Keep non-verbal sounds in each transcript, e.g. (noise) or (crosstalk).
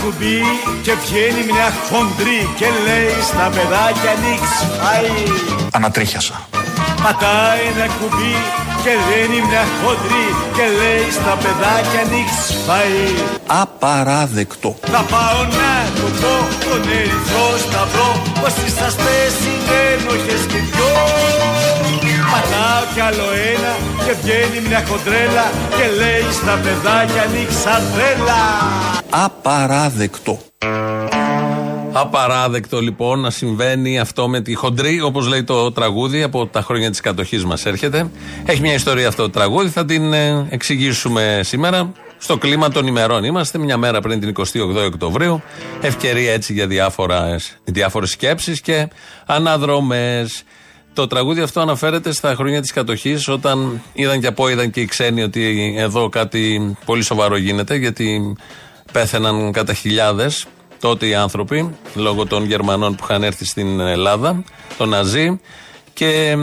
κουμπί και βγαίνει μια χοντρή και λέει στα παιδάκια νίξ φάει. Ανατρίχιασα. Πατάει ένα κουμπί και βγαίνει μια χοντρή και λέει στα παιδάκια νίξ φάει. Απαράδεκτο. Θα πάω να του πω τον ερυθρό σταυρό πως είσαστε συνένοχες και δυο. Πατάω κι άλλο ένα και βγαίνει μια χοντρέλα και λέει στα παιδάκια νίξα τρέλα. Απαράδεκτο. Απαράδεκτο λοιπόν να συμβαίνει αυτό με τη χοντρή, όπως λέει το τραγούδι, από τα χρόνια της κατοχής μας έρχεται. Έχει μια ιστορία αυτό το τραγούδι, θα την ε, εξηγήσουμε σήμερα. Στο κλίμα των ημερών είμαστε, μια μέρα πριν την 28 Οκτωβρίου. Ευκαιρία έτσι για διάφορες σκέψεις και αναδρομές. Το τραγούδι αυτό αναφέρεται στα χρόνια της κατοχής, όταν είδαν και από είδαν και οι ξένοι ότι εδώ κάτι πολύ σοβαρό γίνεται, γιατί πέθαιναν κατά χιλιάδες τότε οι άνθρωποι, λόγω των Γερμανών που είχαν έρθει στην Ελλάδα, τον Ναζί, και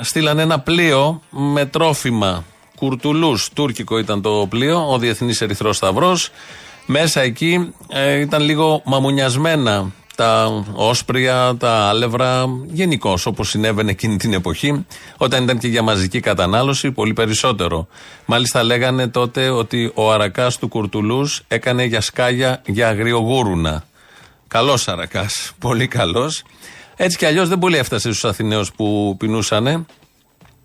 στείλαν ένα πλοίο με τρόφιμα. Κουρτουλούς, τουρκικό ήταν το πλοίο, ο Διεθνής Ερυθρός Σταυρός. Μέσα εκεί ε, ήταν λίγο μαμουνιασμένα τα όσπρια, τα άλευρα, γενικώ όπως συνέβαινε εκείνη την εποχή, όταν ήταν και για μαζική κατανάλωση, πολύ περισσότερο. Μάλιστα λέγανε τότε ότι ο αρακάς του Κουρτουλούς έκανε για σκάγια για αγριογούρουνα. Καλός αρακάς, πολύ καλός. Έτσι κι αλλιώς δεν πολύ έφτασε στους Αθηναίους που πεινούσανε,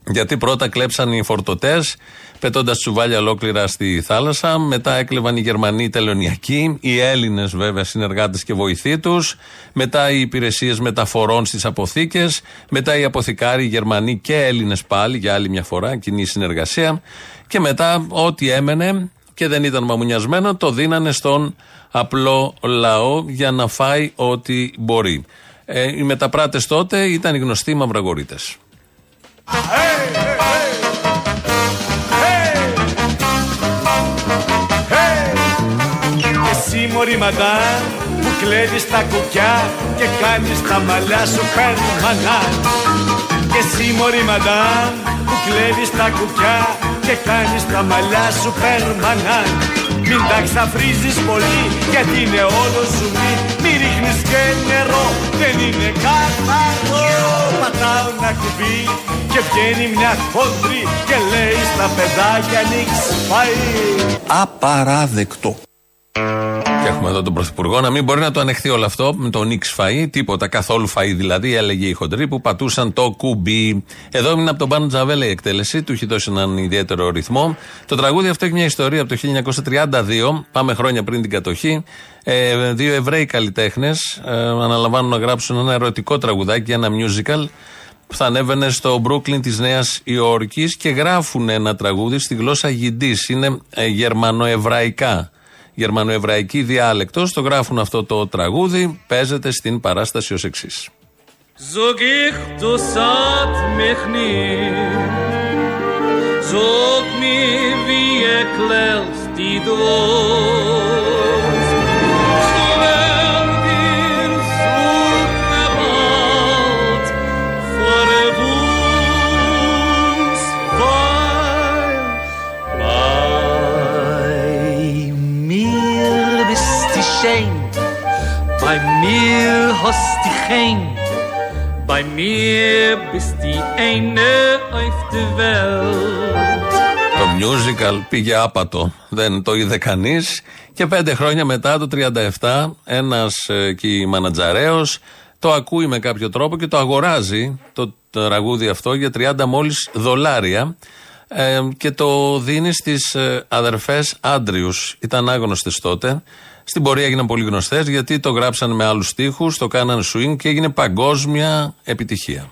γιατί πρώτα κλέψαν οι φορτωτές, πετώντας τσουβάλια ολόκληρα στη θάλασσα. Μετά έκλεβαν οι Γερμανοί τελωνιακοί, οι Έλληνες βέβαια συνεργάτες και βοηθοί τους. Μετά οι υπηρεσίες μεταφορών στις αποθήκες. Μετά οι αποθηκάροι, οι Γερμανοί και Έλληνες πάλι για άλλη μια φορά, κοινή συνεργασία. Και μετά ό,τι έμενε και δεν ήταν μαμουνιασμένο, το δίνανε στον απλό λαό για να φάει ό,τι μπορεί. Ε, οι μεταπράτες τότε ήταν οι γνωστοί μαυραγορείτες. Εσύ μωρή μαντάν που κλέβεις τα κουκιά και κάνεις τα μαλλιά σου περμανάν Και εσύ μωρή μαντάν που κλέβεις τα κουκιά και κάνεις τα μαλλιά σου περμανάν Μην τα ξαφρίζεις πολύ γιατί είναι όλο σου μη. Μη ρίχνεις και νερό δεν είναι καθαρό. Πατάω ένα κουμπί και βγαίνει μια χόντρη και λέει στα παιδάκια νίξ φαΐ Απαράδεκτο. Και έχουμε εδώ τον Πρωθυπουργό να μην μπορεί να το ανεχθεί όλο αυτό με το νίξ φαΐ, τίποτα, καθόλου φαΐ δηλαδή, έλεγε η χοντρή που πατούσαν το κουμπί. Εδώ είναι από τον Πάνο Τζαβέλα η εκτέλεση, του έχει δώσει έναν ιδιαίτερο ρυθμό. Το τραγούδι αυτό έχει μια ιστορία από το 1932, πάμε χρόνια πριν την κατοχή. Ε, δύο Εβραίοι καλλιτέχνες ε, αναλαμβάνουν να γράψουν ένα ερωτικό τραγουδάκι, ένα musical που θα ανέβαινε στο Brooklyn της Νέας Υόρκης και γράφουν ένα τραγούδι στη γλώσσα γυντής. Είναι ε, γερμανοεβραϊκά. Γερμανοεβραϊκή διάλεκτος. Το γράφουν αυτό το τραγούδι. Παίζεται στην παράσταση ως εξής. Sog ich, du satt mich nicht. Sog mir, wie erklärst die du bei mir hast du kein, bei mir bist die eine auf der Welt. Το musical πήγε άπατο. Δεν το είδε κανείς. Και πέντε χρόνια μετά, το 37, ένας εκεί μανατζαρέος το ακούει με κάποιο τρόπο και το αγοράζει το τραγούδι αυτό για 30 μόλις δολάρια ε, και το δίνει στις ε, αδερφές Άντριους. Ήταν άγνωστες τότε. Στην πορεία έγιναν πολύ γνωστές γιατί το γράψαν με άλλους στίχους, το κάναν σου και έγινε παγκόσμια επιτυχία.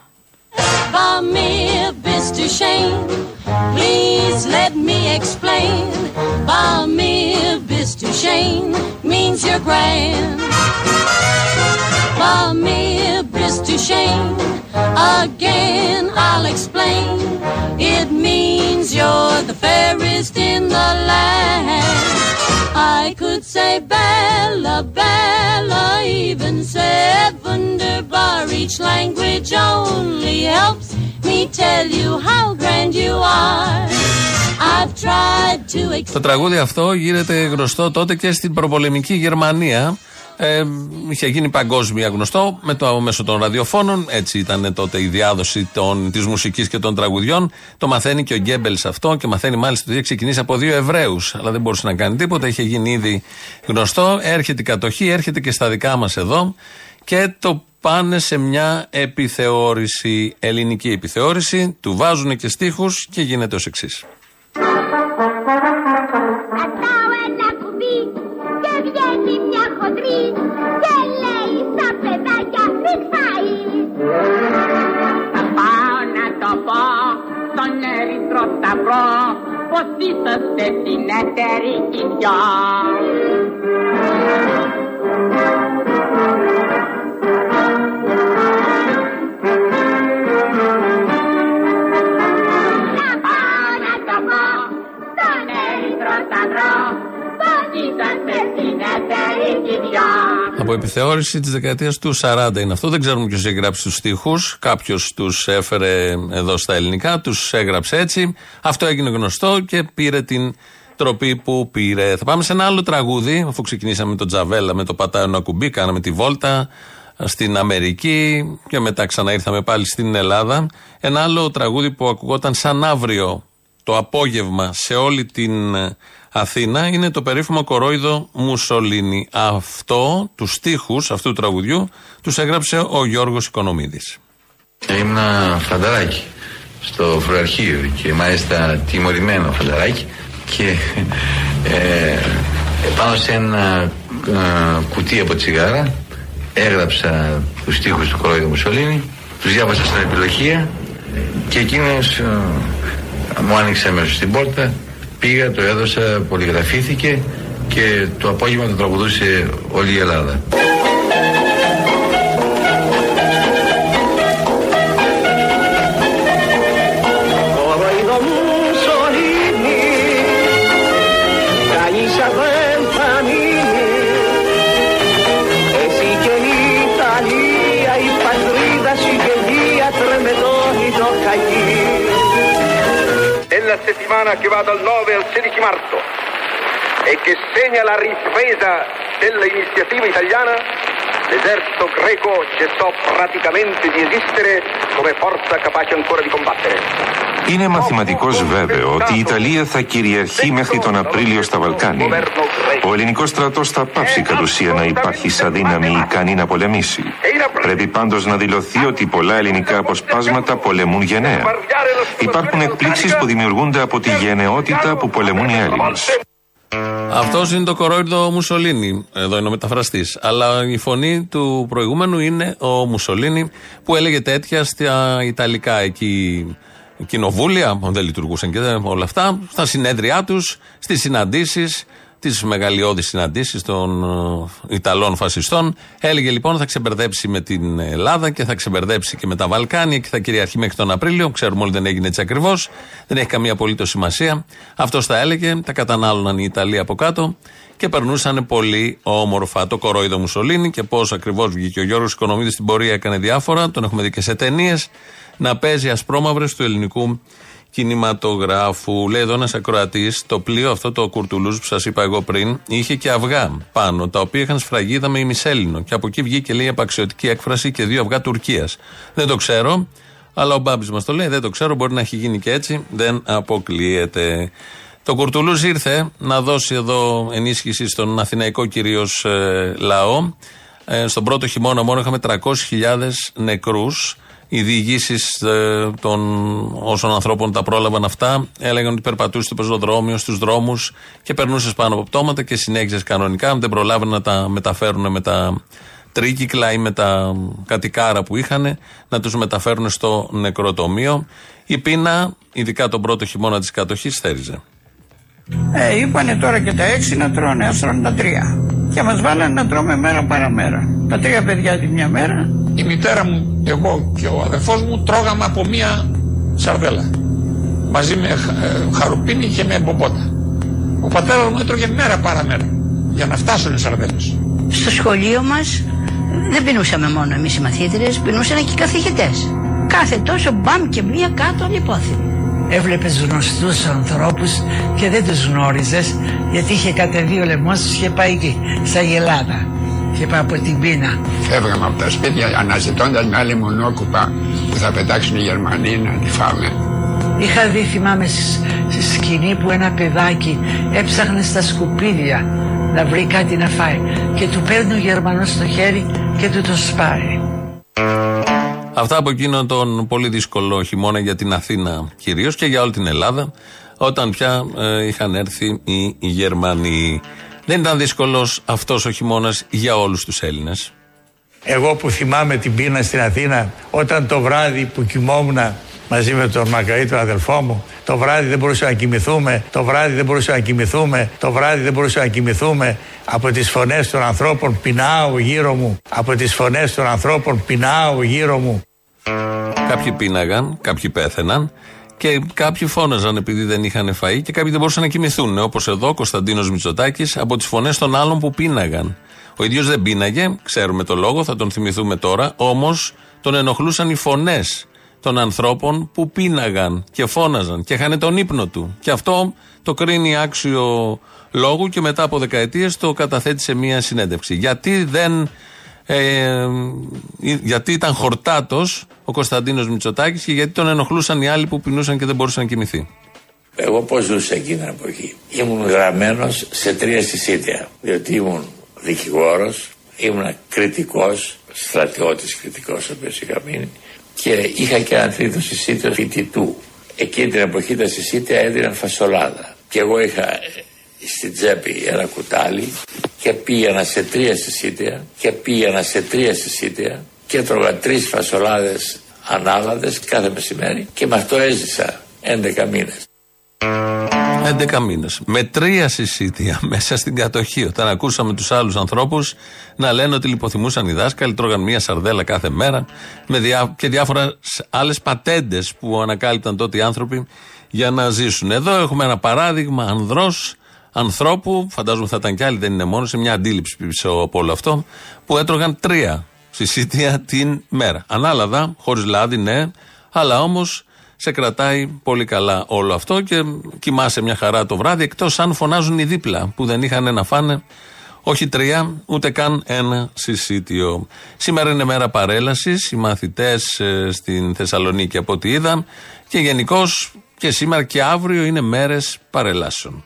I could say Bella, Bella, even say wunderbar. Each language only helps me tell you how grand you are. I've tried to explain. Το τραγούδι αυτό γίνεται γνωστό τότε και στην προπολεμική Γερμανία. Ε, είχε γίνει παγκόσμια γνωστό με το μέσω των ραδιοφώνων. Έτσι ήταν τότε η διάδοση των, της μουσικής και των τραγουδιών. Το μαθαίνει και ο Γκέμπελς αυτό και μαθαίνει μάλιστα ότι είχε ξεκινήσει από δύο Εβραίους Αλλά δεν μπορούσε να κάνει τίποτα. Είχε γίνει ήδη γνωστό. Έρχεται η κατοχή, έρχεται και στα δικά μας εδώ. Και το πάνε σε μια επιθεώρηση, ελληνική επιθεώρηση. Του βάζουν και στίχους και γίνεται ως εξής. Ερυθρό σταυρό πως είσαστε συνεταιροί κι οι Από επιθεώρηση της δεκαετίας του 40 είναι αυτό. Δεν ξέρουμε ποιος έχει γράψει τους στίχους. Κάποιος τους έφερε εδώ στα ελληνικά, τους έγραψε έτσι. Αυτό έγινε γνωστό και πήρε την τροπή που πήρε. Θα πάμε σε ένα άλλο τραγούδι, αφού ξεκινήσαμε με τον Τζαβέλα, με το πατάω ένα κουμπί, κάναμε τη βόλτα στην Αμερική και μετά ξαναήρθαμε πάλι στην Ελλάδα. Ένα άλλο τραγούδι που ακουγόταν σαν αύριο το απόγευμα σε όλη την ε, Αθήνα είναι το περίφημο κορόιδο Μουσολίνη. Αυτό, τους στίχους αυτού του τραγουδιού, τους έγραψε ο Γιώργος Οικονομίδης. Ήμουν φανταράκι στο φρουραρχείο και μάλιστα τιμωρημένο φανταράκι και ε, πάνω σε ένα ε, κουτί από τσιγάρα έγραψα τους στίχους του Κορόιδου Μουσολίνη τους διάβασα στην επιλογία και εκείνος ε, μου άνοιξε αμέσως στην πόρτα πήγα, το έδωσα, πολυγραφήθηκε και το απόγευμα το τραγουδούσε όλη η Ελλάδα. Settimana che va dal 9 al 16 marzo e che segna la ripresa dell'iniziativa italiana, l'esercito greco cessò praticamente di esistere come forza capace ancora di combattere. Είναι μαθηματικός βέβαιο ότι η Ιταλία θα κυριαρχεί μέχρι τον Απρίλιο στα Βαλκάνια. Ο ελληνικός στρατός θα πάψει κατ' ουσία να υπάρχει σαν δύναμη ικανή να πολεμήσει. Πρέπει πάντως να δηλωθεί ότι πολλά ελληνικά αποσπάσματα πολεμούν γενναία. Υπάρχουν εκπλήξεις που δημιουργούνται από τη γενναιότητα που πολεμούν οι Έλληνες. Αυτός είναι το κορόιδο Μουσολίνη. Εδώ είναι ο μεταφραστής. Αλλά η φωνή του προηγούμενου είναι ο Μουσολίνη που έλεγε τέτοια στα Ιταλικά εκεί κοινοβούλια, δεν λειτουργούσαν και όλα αυτά, στα συνέδριά τους, στις συναντήσεις, τις μεγαλειώδεις συναντήσεις των ε, Ιταλών φασιστών. Έλεγε λοιπόν θα ξεμπερδέψει με την Ελλάδα και θα ξεμπερδέψει και με τα Βαλκάνια και θα κυριαρχεί μέχρι τον Απρίλιο. Ξέρουμε όλοι δεν έγινε έτσι ακριβώς. Δεν έχει καμία απολύτως σημασία. Αυτός τα έλεγε, τα κατανάλωναν οι Ιταλοί από κάτω και περνούσαν πολύ όμορφα. Το κορόιδο Μουσολίνη και πώς ακριβώς βγήκε ο Γιώργος Οικονομίδης στην πορεία έκανε διάφορα. Τον έχουμε δει και σε ταινίες να παίζει ασπρόμαυρες του ελληνικού κινηματογράφου. Λέει εδώ ένας ακροατής, το πλοίο αυτό το κουρτουλούζ που σας είπα εγώ πριν, είχε και αυγά πάνω, τα οποία είχαν σφραγίδα με ημισέλινο. Και από εκεί βγήκε λέει απαξιωτική έκφραση και δύο αυγά Τουρκίας. Δεν το ξέρω, αλλά ο Μπάμπης μας το λέει, δεν το ξέρω, μπορεί να έχει γίνει και έτσι, δεν αποκλείεται. Το Κουρτουλούζ ήρθε να δώσει εδώ ενίσχυση στον Αθηναϊκό κυρίως λαό. Ε, στον πρώτο χειμώνα μόνο είχαμε 300.000 νεκρούς. Οι διηγήσεις ε, των όσων ανθρώπων τα πρόλαβαν αυτά έλεγαν ότι περπατούσε στο πεζοδρόμιο, στους δρόμους και περνούσες πάνω από πτώματα και συνέχιζες κανονικά. Δεν προλάβαιναν να τα μεταφέρουν με τα τρίκυκλα ή με τα κατοικάρα που είχαν, να τους μεταφέρουν στο νεκροτομείο. Η πείνα, ειδικά τον πρώτο χειμώνα της κατοχής, θέριζε. Ε, είπανε τώρα και τα έξι να τρώνε, ας τρώνε τα τρία. Και μας βάλανε να τρώμε μέρα παραμέρα. Τα τρία παιδιά τη μια μέρα. Η μητέρα μου, εγώ και ο αδερφός μου τρώγαμε από μία σαρδέλα. Μαζί με ε, χαρουπίνι και με μπομπότα. Ο πατέρας μου έτρωγε μέρα παραμέρα. Για να φτάσουν οι σαρδέλες. Στο σχολείο μας δεν πεινούσαμε μόνο εμείς οι μαθήτρες, πεινούσαν και οι καθηγητές. Κάθε τόσο μπαμ και μία κάτω ανυπόθυμη. Έβλεπες γνωστούς ανθρώπους και δεν τους γνώριζες γιατί είχε κατεβεί ο λαιμός τους και πάει εκεί, στα Γελάδα. Και πάει από την πείνα. Φεύγαμε από τα σπίτια αναζητώντας με άλλη μονόκουπα που θα πετάξουν οι Γερμανοί να τη φάμε. Είχα δει, θυμάμαι, σ- στη σκηνή που ένα παιδάκι έψαχνε στα σκουπίδια να βρει κάτι να φάει και του παίρνει ο Γερμανός στο χέρι και του το σπάει. Αυτά από εκείνο τον πολύ δύσκολο χειμώνα για την Αθήνα κυρίως και για όλη την Ελλάδα, όταν πια ε, είχαν έρθει οι Γερμανοί. Δεν ήταν δύσκολος αυτός ο χειμώνας για όλους τους Έλληνες. Εγώ που θυμάμαι την πείνα στην Αθήνα, όταν το βράδυ που κοιμόμουν μαζί με τον Μακαή, τον αδελφό μου, το βράδυ δεν μπορούσαμε να κοιμηθούμε, το βράδυ δεν μπορούσαμε να κοιμηθούμε, το βράδυ δεν μπορούσαμε να κοιμηθούμε από τις φωνές των ανθρώπων πεινάω γύρω μου, από τις φωνές των ανθρώπων πεινάω γύρω μου. Κάποιοι πίναγαν, κάποιοι πέθαιναν και κάποιοι φώναζαν επειδή δεν είχαν φαΐ και κάποιοι δεν μπορούσαν να κοιμηθούν. Όπως εδώ ο Κωνσταντίνος Μητσοτάκης από τις φωνές των άλλων που πίναγαν. Ο ίδιος δεν πίναγε, ξέρουμε το λόγο, θα τον θυμηθούμε τώρα, όμως τον ενοχλούσαν οι φωνές των ανθρώπων που πίναγαν και φώναζαν και είχαν τον ύπνο του. Και αυτό το κρίνει άξιο λόγου και μετά από δεκαετίες το καταθέτει σε μία συνέντευξη. Γιατί δεν ε, γιατί ήταν χορτάτος ο Κωνσταντίνος Μητσοτάκης και γιατί τον ενοχλούσαν οι άλλοι που πεινούσαν και δεν μπορούσαν να κοιμηθεί. Εγώ πώς ζούσα εκείνη την εποχή. Ήμουν γραμμένος σε τρία συσίτια. Διότι ήμουν δικηγόρος, ήμουν κριτικός, στρατιώτης κριτικός ο οποίος είχα μείνει και είχα και ένα τρίτο συσίτιο φοιτητού. Εκείνη την εποχή τα συσίτια έδιναν φασολάδα. Και εγώ είχα ε, στην τσέπη ένα κουτάλι και πήγαινα σε τρία συσίτια και πήγαινα σε τρία συσίτια και έτρωγα τρεις φασολάδες ανάλαδες κάθε μεσημέρι και με αυτό έζησα 11 μήνες. 11 μήνες. Με τρία συσίτια (laughs) μέσα στην κατοχή. Όταν ακούσαμε τους άλλους ανθρώπους να λένε ότι λιποθυμούσαν οι δάσκαλοι, τρώγαν μία σαρδέλα κάθε μέρα με διά, και διάφορα άλλες πατέντες που ανακάλυπταν τότε οι άνθρωποι για να ζήσουν. Εδώ έχουμε ένα παράδειγμα ανδρός ανθρώπου, φαντάζομαι θα ήταν κι άλλοι, δεν είναι μόνο, σε μια αντίληψη πίσω από όλο αυτό, που έτρωγαν τρία συσίτια την μέρα. Ανάλαδα, χωρίς λάδι, ναι, αλλά όμως σε κρατάει πολύ καλά όλο αυτό και κοιμάσαι μια χαρά το βράδυ, εκτός αν φωνάζουν οι δίπλα που δεν είχαν να φάνε. Όχι τρία, ούτε καν ένα συσίτιο. Σήμερα είναι μέρα παρέλασης. Οι μαθητές στην Θεσσαλονίκη, από ό,τι είδα, και γενικώς και σήμερα και αύριο είναι μέρες παρελάσεων.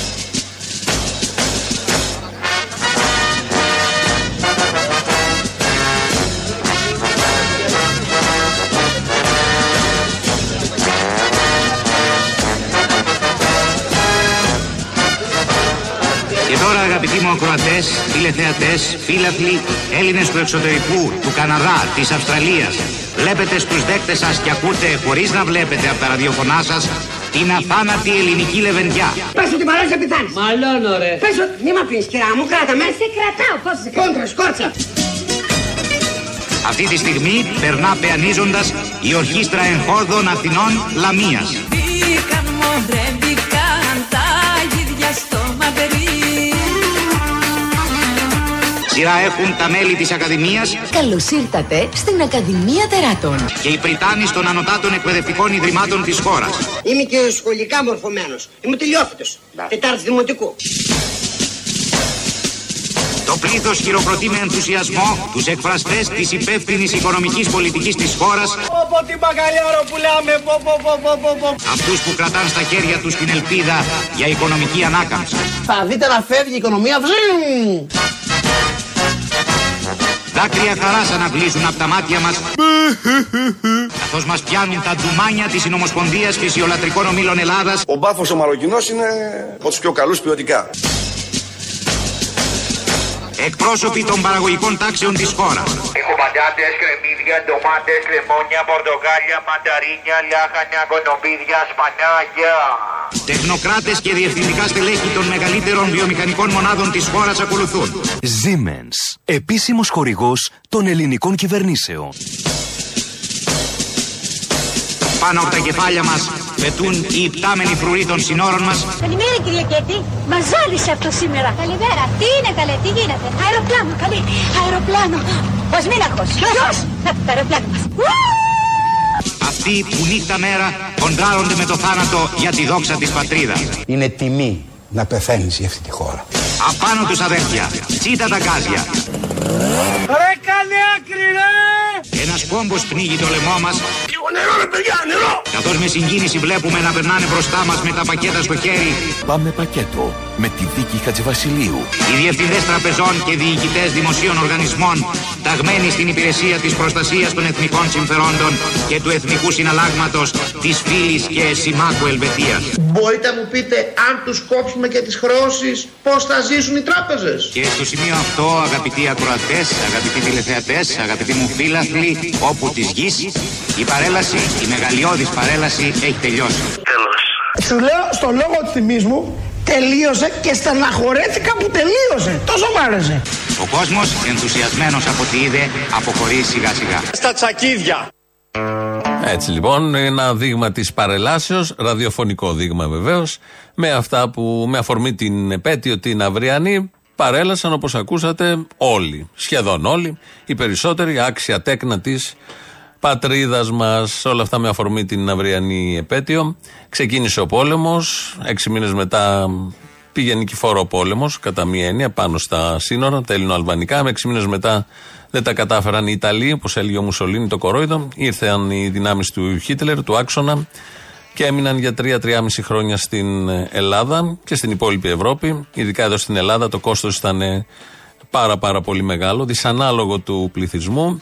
αγαπητοί μου ακροατές, τηλεθεατές, φίλαθλοι, Έλληνες του εξωτερικού, του Καναδά, της Αυστραλίας, βλέπετε στους δέκτες σας και ακούτε χωρίς να βλέπετε από τα ραδιοφωνά σας την αθάνατη ελληνική λεβεντιά. Πες ότι μ' αρέσει να πεθάνεις. Μαλώνω ρε. Πες ότι μη μ' αφήνεις κυρά μου, κράτα με. Σε κρατάω, πώς σε Κόντρα, σκόρτσα. Αυτή τη στιγμή περνά πεανίζοντας η ορχήστρα εγχόρδων Αθηνών Λαμίας. Μπήκαν μωρέ, μπήκαν Σειρά έχουν τα μέλη της Ακαδημίας Καλώς ήρθατε στην Ακαδημία Τεράτων. και οι πριτάνεις των ανωτάτων εκπαιδευτικών ιδρυμάτων της χώρας. Είμαι και σχολικά μορφωμένος. Είμαι τελειόφυτος. Τετάρτη δημοτικού. Το πλήθος χειροκροτεί με ενθουσιασμό τους εκφραστές της υπεύθυνης οικονομικής πολιτικής της χώρας, Πω τι μπακαλιάρο πουλάμε, πω πω πω πω πω πω. αυτούς που κρατάν στα χέρια τους την ελπίδα για οικονομική ανάκαμψη. Θα δείτε να φεύγει η οικονομία βζιμ. Δάκρυα χαράς αναβλύζουν από τα μάτια μας. Καθώς μας πιάνουν τα ντουμάνια της Συνομοσπονδίας Φυσιολατρικών Ομίλων Ελλάδας. Ο μπάφος ο Μαροκινός είναι από τους πιο καλούς ποιοτικά. εκπρόσωποι των παραγωγικών τάξεων της χώρας Έχω πατάτες, κρεμμύδια, ντομάτες, λεμόνια, πορτοκάλια, μανταρίνια, λάχανια, κονοπίδια, σπανάκια. Τεχνοκράτες και διευθυντικά στελέχη των μεγαλύτερων βιομηχανικών μονάδων της χώρας ακολουθούν. Siemens, επίσημος χορηγός των ελληνικών κυβερνήσεων. Πάνω από τα κεφάλια μας πετούν οι υπτάμενοι φρουροί των συνόρων μας Καλημέρα κυρία Κέτη. Μας ζάλισε αυτό σήμερα. Καλημέρα. Τι είναι καλέ, τι γίνεται; Αεροπλάνο, καλή. Αεροπλάνο. Ο Σμίναχος. Ποιος; Το αεροπλάνο μας. Αυτοί που νύχτα μέρα κοντράρονται με το θάνατο για τη δόξα της πατρίδας. Είναι τιμή να πεθαίνεις για αυτή τη χώρα. Απάνω τους αδέρφια, τσίτα τα γκάζια. Ρε κάνε άκρη ρε! Ένας κόμπος πνίγει το λαιμό μας. Λίγο νερό ρε παιδιά, νερό! Καθώς με συγκίνηση βλέπουμε να περνάνε μπροστά μας με τα πακέτα στο χέρι. Πάμε πακέτο με τη δίκη Χατζηβασιλείου. Οι διευθυντές τραπεζών και διοικητές δημοσίων οργανισμών ταγμένοι στην υπηρεσία της προστασίας των εθνικών συμφερόντων και του εθνικού συναλλάγματος της φίλης και συμμάχου Ελβετίας. Μπορείτε να μου πείτε αν τους κόψουμε και τις χρεώσεις πώς θα ζήσουν οι τράπεζες; Και στο σημείο αυτό, αγαπητοί ακροατές, αγαπητοί τηλεθεατές, αγαπητοί μου φίλαθλοι, όπου της γης, η παρέλαση, η μεγαλειώδης παρέλαση έχει τελειώσει. Σου λέω στο λόγο του θυμίσμου τελείωσε και στεναχωρέθηκα που τελείωσε. Τόσο μ' άρεσε. Ο κόσμος, ενθουσιασμένος από ό,τι είδε, αποχωρεί σιγά σιγά. Στα τσακίδια. Έτσι λοιπόν, ένα δείγμα της παρελάσεως, ραδιοφωνικό δείγμα βεβαίως, με αυτά που με αφορμή την επέτειο την αυριανή, παρέλασαν όπως ακούσατε όλοι. Σχεδόν όλοι. Οι περισσότεροι άξια τέκνα της πατρίδας μας. Όλα αυτά με αφορμή την αυριανή επέτειο. Ξεκίνησε ο πόλεμος. Έξι μήνες μετά πήγε νικηφόρο ο πόλεμος, κατά μία έννοια, πάνω στα σύνορα, τα ελληνοαλβανικά. Με έξι μήνες μετά δεν τα κατάφεραν οι Ιταλοί, όπως έλεγε ο Μουσολίνη το κορόιδο. Ήρθαν οι δυνάμεις του Χίτλερ, του άξονα και έμειναν για τρία-τριάμιση χρόνια στην Ελλάδα και στην υπόλοιπη Ευρώπη. Ειδικά εδώ στην Ελλάδα το κόστος ήταν πάρα πάρα πολύ μεγάλο, δυσανάλογο του πληθυσμού.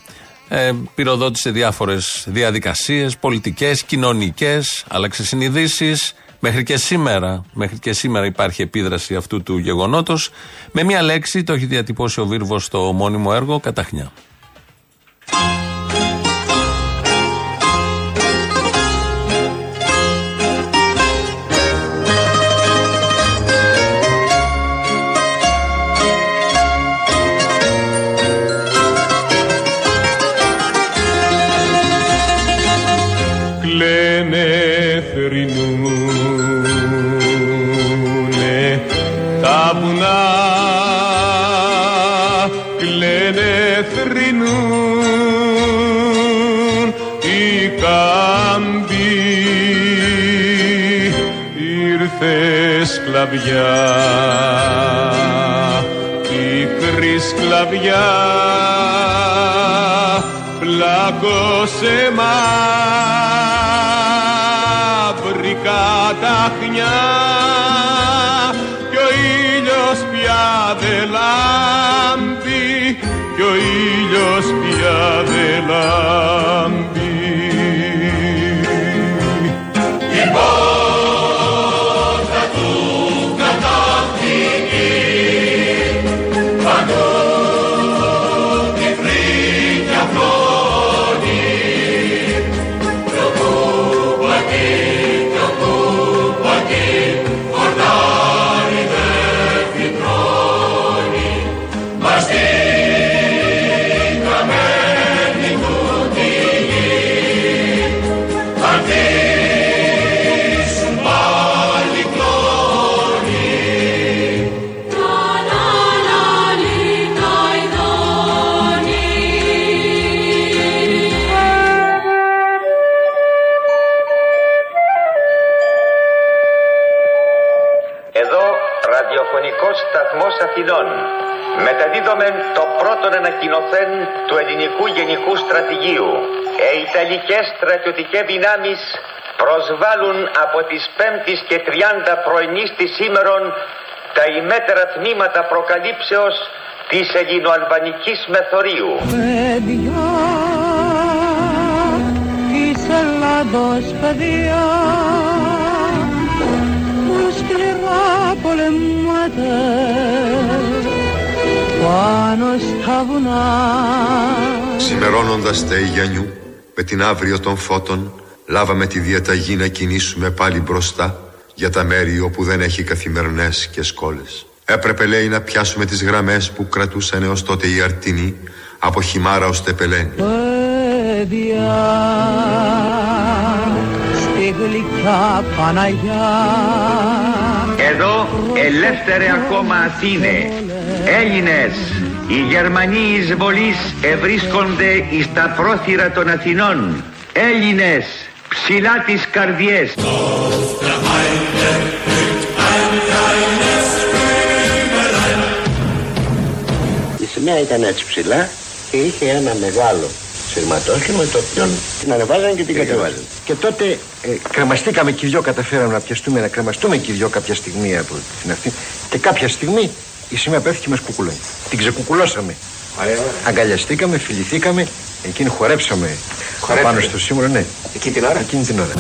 Ε, πυροδότησε διάφορες διαδικασίες, πολιτικές, κοινωνικές, άλλαξε συνειδήσει. Μέχρι και σήμερα, μέχρι και σήμερα υπάρχει επίδραση αυτού του γεγονότος. Με μία λέξη το έχει διατυπώσει ο Βίρβος στο μόνιμο έργο Καταχνιά. Σκλαβιά πικρή σκλαβιά πλάκωσε μαύρη καταχνιά. Κι ο ήλιος πια δε λάμπει κι ο ήλιος πια δε λάμπει το πρώτον ανακοινωθέν του ελληνικού γενικού στρατηγίου. Ε, Ιταλικές στρατιωτικές δυνάμεις προσβάλλουν από τις 5ης και 30 πρωινής της σήμερον τα ημέτερα τμήματα προκαλύψεως της ελληνοαλβανικής μεθορίου. Παιδιά της Ελλάδος παιδιά που σκληρά πολεμάτε πάνω στα βουνά Σημερώνοντας τα Ιγιανιού με την αύριο των φώτων λάβαμε τη διαταγή να κινήσουμε πάλι μπροστά για τα μέρη όπου δεν έχει καθημερινές και σκόλες. Έπρεπε λέει να πιάσουμε τις γραμμές που κρατούσαν έως τότε οι αρτινοί από χυμάρα ως τεπελένη. παιδιά στη γλυκιά Παναγιά Εδώ ελεύθερε ακόμα Αθήνες, Έλληνες, οι Γερμανοί εισβολείς ευρίσκονται εις τα πρόθυρα των Αθηνών. Έλληνες ψηλά τις καρδιές. Η σημαία ήταν έτσι ψηλά και είχε ένα μεγάλο σειρματόσχημα το οποίο την ανεβάζανε και την κατεβάζανε. Και τότε ε, κρεμαστήκαμε και οι δυο, καταφέραμε να πιαστούμε, να κρεμαστούμε και οι δυο κάποια στιγμή από την αυτή. Και κάποια στιγμή η σημαία πέφτει και μας κουκουλώνει. Την ξεκουκουλώσαμε. Αγκαλιαστήκαμε, φιληθήκαμε, εκείνη χορέψαμε Χορέψατε. πάνω στο σύμβολο, ναι. Εκεί την ώρα. Εκείνη την ώρα.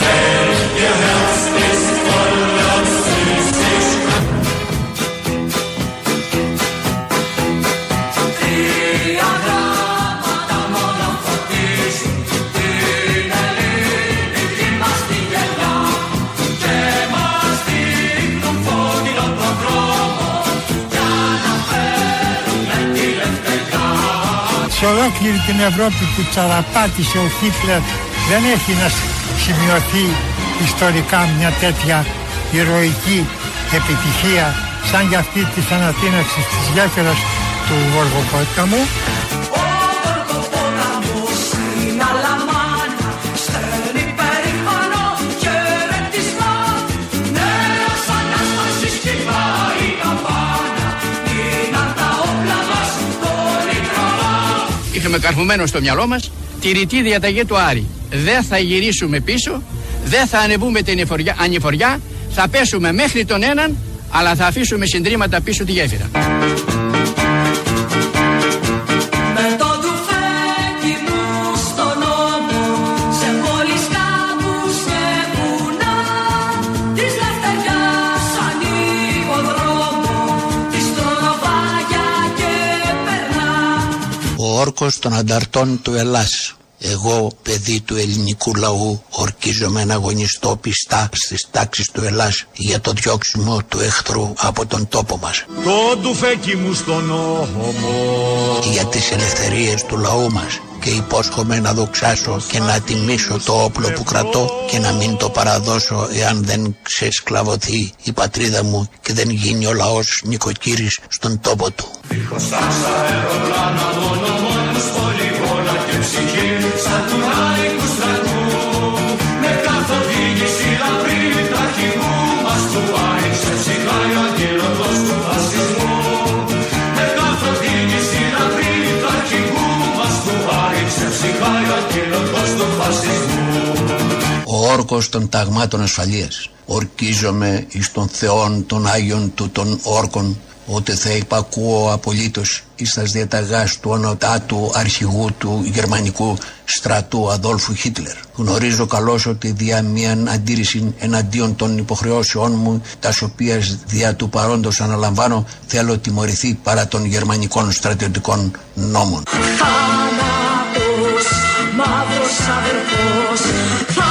Σε ολόκληρη την Ευρώπη που τσαραπάτησε ο Χίτλερ δεν έχει να σ- σημειωθεί ιστορικά μια τέτοια ηρωική επιτυχία σαν για αυτή της ανατείναξης της γέφυρας του Γοργοπόταμου. Είχαμε καρφωμένο στο μυαλό μας τη ρητή διαταγή του Άρη. Δεν θα γυρίσουμε πίσω, δεν θα ανεβούμε την εφοριά- ανηφοριά, θα πέσουμε μέχρι τον έναν, αλλά θα αφήσουμε συντρίμματα πίσω τη γέφυρα. Ο όρκος των ανταρτών του Ελλάς. Εγώ, παιδί του ελληνικού λαού, ορκίζομαι να αγωνιστώ πιστά στις τάξεις του Ελλάς για το διώξιμο του εχθρού από τον τόπο μας. Το ντουφέκι μου στον ώμο για τις ελευθερίες του λαού μας και υπόσχομαι να δοξάσω και να τιμήσω το όπλο που κρατώ και να μην το παραδώσω εάν δεν ξεσκλαβωθεί η πατρίδα μου και δεν γίνει ο λαός νοικοκύρης στον τόπο του. Δίχως τάσα αεροπλάνα μόνο μόνος πολυβόλα και ψυχή σαν του λαϊκού στρατού Με καθοδήγηση λαμπρή του αρχηγού μας του Άρη σε ψυχάει ο αντίλογος του φασισμού Με καθοδήγηση λαμπρή του αρχηγού μας του Άρη σε ψυχάει ο αντίλογος του φασισμού Ο όρκος των ταγμάτων ασφαλείας. Ορκίζομαι εις των θεών των Άγιων του των όρκων ότι θα υπακούω απολύτως εις τας διαταγάς του ονοτάτου αρχηγού του γερμανικού στρατού Αδόλφου Χίτλερ. Γνωρίζω καλώς ότι δια μίαν αντίρρηση εναντίον των υποχρεώσεών μου, τας οποίας δια του παρόντος αναλαμβάνω, θέλω τιμωρηθεί παρά των γερμανικών στρατιωτικών νόμων. Θάνατος, μαύρος αδερφός